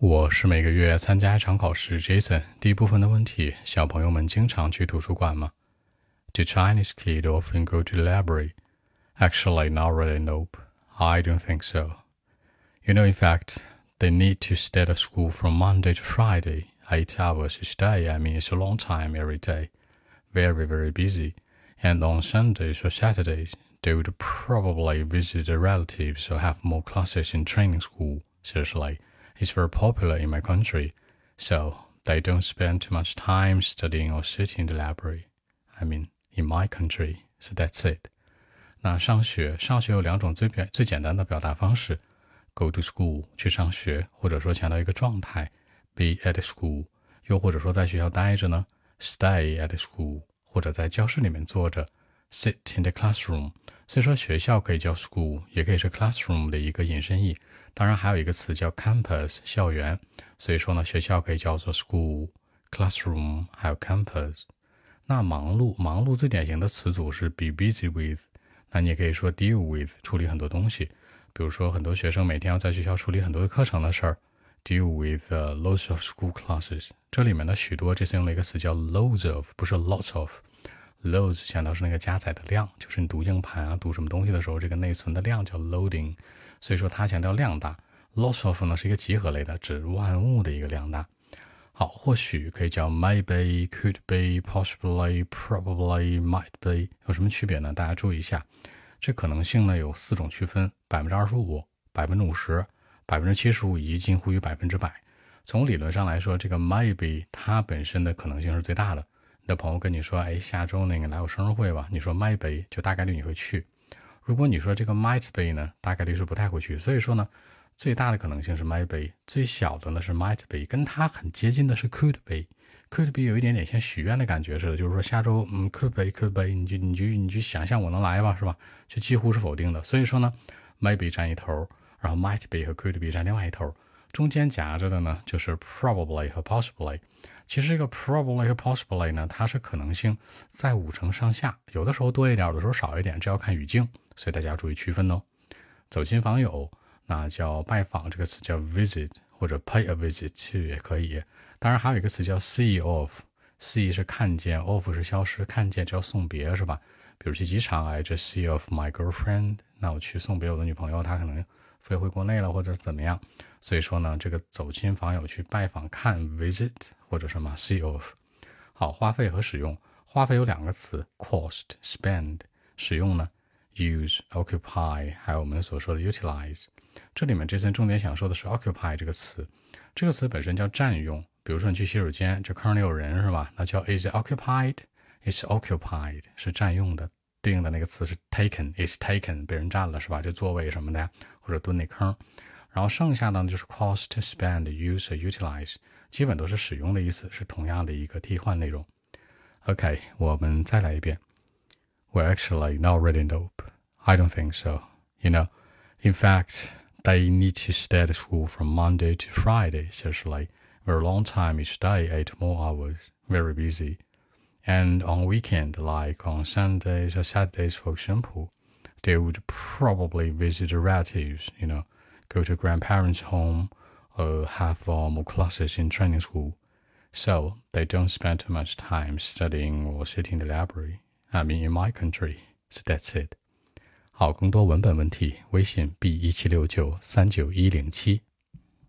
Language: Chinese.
我是每个月参加一场考试，Jason。第一部分的问题：小朋友们经常去图书馆吗？Do Chinese kids often go to the library? Actually, not really. Nope. I don't think so. You know, in fact, they need to stay at school from Monday to Friday, eight hours each day. I mean, it's a long time every day. Very, very busy. And on Sundays or Saturdays, they would probably visit their relatives or have more classes in training school. Seriously is very popular in my country, so they don't spend too much time studying or sitting in the library. I mean, in my country, so that's it. 那上学，上学有两种最表最简单的表达方式：go to school 去上学，或者说强调一个状态；be at school，又或者说在学校待着呢；stay at school，或者在教室里面坐着 ；sit in the classroom。所以说学校可以叫 school，也可以是 classroom 的一个引申义。当然还有一个词叫 campus，校园。所以说呢，学校可以叫做 school、classroom，还有 campus。那忙碌，忙碌最典型的词组是 be busy with。那你也可以说 deal with，处理很多东西。比如说很多学生每天要在学校处理很多的课程的事儿，deal with lots of school classes。这里面的许多，这次用了一个词叫 loads of，不是 lots of。Loads 强调是那个加载的量，就是你读硬盘啊，读什么东西的时候，这个内存的量叫 loading，所以说它强调量大。Lots of 呢是一个集合类的，指万物的一个量大。好，或许可以叫 maybe、could be、possibly、probably、might be，有什么区别呢？大家注意一下，这可能性呢有四种区分：百分之二十五、百分之五十、百分之七十五以及近乎于百分之百。从理论上来说，这个 maybe 它本身的可能性是最大的。的朋友跟你说，哎，下周那个来我生日会吧？你说 maybe 就大概率你会去。如果你说这个 might be 呢，大概率是不太会去。所以说呢，最大的可能性是 maybe，最小的呢是 might be，跟它很接近的是 could be。could be 有一点点像许愿的感觉似的，就是说下周嗯 could be，could be，你就你就你就想象我能来吧，是吧？就几乎是否定的。所以说呢，maybe 占一头，然后 might be 和 could be 占另外一头，中间夹着的呢就是 probably 和 possibly。其实这个 probably 和 possibly 呢，它是可能性在五成上下，有的时候多一点，有的时候少一点，这要看语境，所以大家注意区分哦。走亲访友，那叫拜访，这个词叫 visit，或者 pay a visit to 也可以。当然还有一个词叫 see off，see 是看见，off 是消失，看见叫送别，是吧？比如去机场，，I just see of my girlfriend，那我去送别我的女朋友，她可能飞回国内了，或者怎么样。所以说呢，这个走亲访友去拜访看 visit 或者什么 see of，好，花费和使用，花费有两个词 cost spend，使用呢 use occupy，还有我们所说的 utilize。这里面这次重点想说的是 occupy 这个词，这个词本身叫占用。比如说你去洗手间，这坑里有人是吧？那叫 is occupied 是占用的，对应的那个词是 taken，is taken 被人占了是吧？这座位什么的呀，或者蹲那坑。然后剩下的呢就是 cost、spend、use、utilize，基本都是使用的意思，是同样的一个替换内容。OK，我们再来一遍。Well, actually, not really. Nope. I don't think so. You know, in fact, they need to stay at school from Monday to Friday, especially very long time each day, eight more hours, very busy. And on weekend, like on Sundays or Saturdays, for example, they would probably visit relatives, you know, go to grandparents' home, or have uh, more classes in training school. So they don't spend too much time studying or sitting in the library. I mean, in my country, so that's it. 好，更多文本问题，微信 b 一七六九三九一零七。